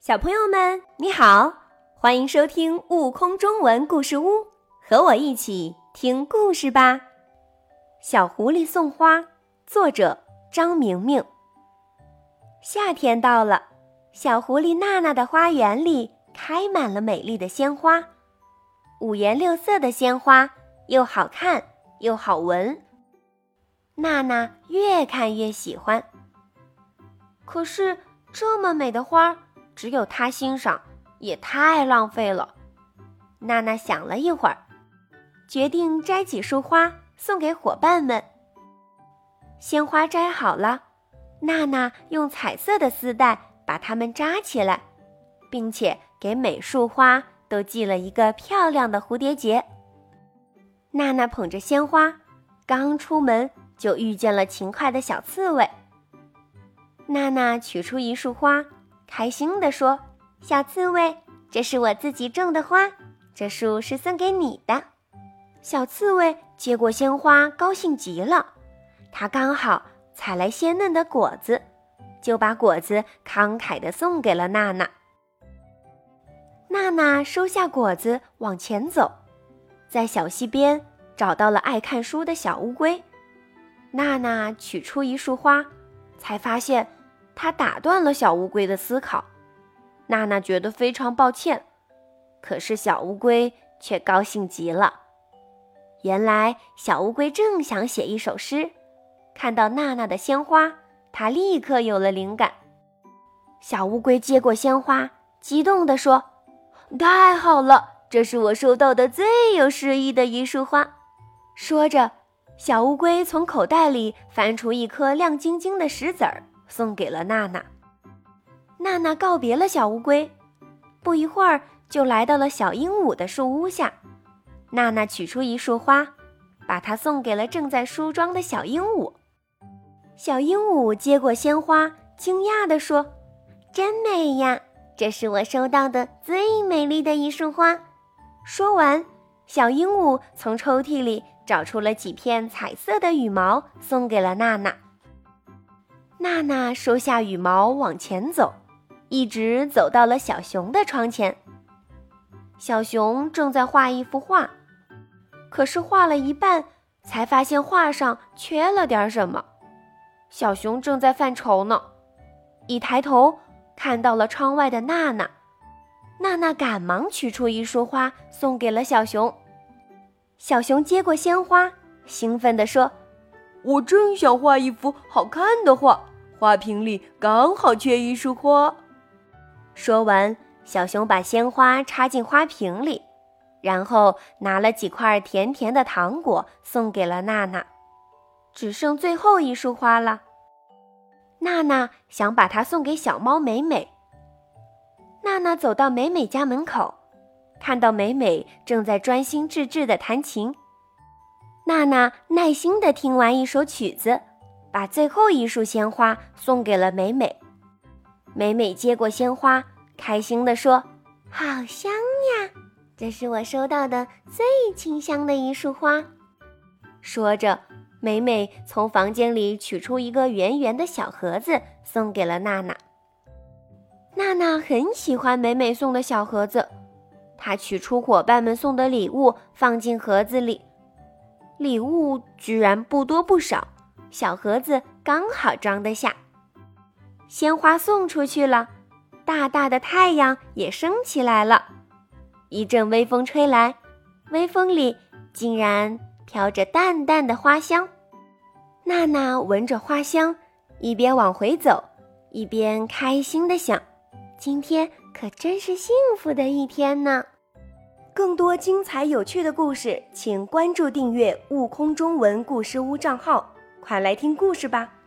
小朋友们，你好，欢迎收听《悟空中文故事屋》，和我一起听故事吧。小狐狸送花，作者张明明。夏天到了，小狐狸娜娜的花园里开满了美丽的鲜花，五颜六色的鲜花又好看又好闻。娜娜越看越喜欢。可是这么美的花儿，只有他欣赏，也太浪费了。娜娜想了一会儿，决定摘几束花送给伙伴们。鲜花摘好了，娜娜用彩色的丝带把它们扎起来，并且给每束花都系了一个漂亮的蝴蝶结。娜娜捧着鲜花，刚出门。就遇见了勤快的小刺猬。娜娜取出一束花，开心地说：“小刺猬，这是我自己种的花，这树是送给你的。”小刺猬接过鲜花，高兴极了。它刚好采来鲜嫩的果子，就把果子慷慨地送给了娜娜。娜娜收下果子，往前走，在小溪边找到了爱看书的小乌龟。娜娜取出一束花，才发现，他打断了小乌龟的思考。娜娜觉得非常抱歉，可是小乌龟却高兴极了。原来小乌龟正想写一首诗，看到娜娜的鲜花，它立刻有了灵感。小乌龟接过鲜花，激动地说：“太好了，这是我收到的最有诗意的一束花。”说着。小乌龟从口袋里翻出一颗亮晶晶的石子儿，送给了娜娜。娜娜告别了小乌龟，不一会儿就来到了小鹦鹉的树屋下。娜娜取出一束花，把它送给了正在梳妆的小鹦鹉。小鹦鹉接过鲜花，惊讶地说：“真美呀，这是我收到的最美丽的一束花。”说完，小鹦鹉从抽屉里。找出了几片彩色的羽毛，送给了娜娜。娜娜收下羽毛，往前走，一直走到了小熊的窗前。小熊正在画一幅画，可是画了一半，才发现画上缺了点什么。小熊正在犯愁呢，一抬头看到了窗外的娜娜。娜娜赶忙取出一束花，送给了小熊。小熊接过鲜花，兴奋地说：“我正想画一幅好看的画，花瓶里刚好缺一束花。”说完，小熊把鲜花插进花瓶里，然后拿了几块甜甜的糖果送给了娜娜。只剩最后一束花了，娜娜想把它送给小猫美美。娜娜走到美美家门口。看到美美正在专心致志地弹琴，娜娜耐心地听完一首曲子，把最后一束鲜花送给了美美。美美接过鲜花，开心地说：“好香呀，这是我收到的最清香的一束花。”说着，美美从房间里取出一个圆圆的小盒子，送给了娜娜。娜娜很喜欢美美送的小盒子。她取出伙伴们送的礼物，放进盒子里。礼物居然不多不少，小盒子刚好装得下。鲜花送出去了，大大的太阳也升起来了。一阵微风吹来，微风里竟然飘着淡淡的花香。娜娜闻着花香，一边往回走，一边开心地想。今天可真是幸福的一天呢！更多精彩有趣的故事，请关注订阅“悟空中文故事屋”账号，快来听故事吧！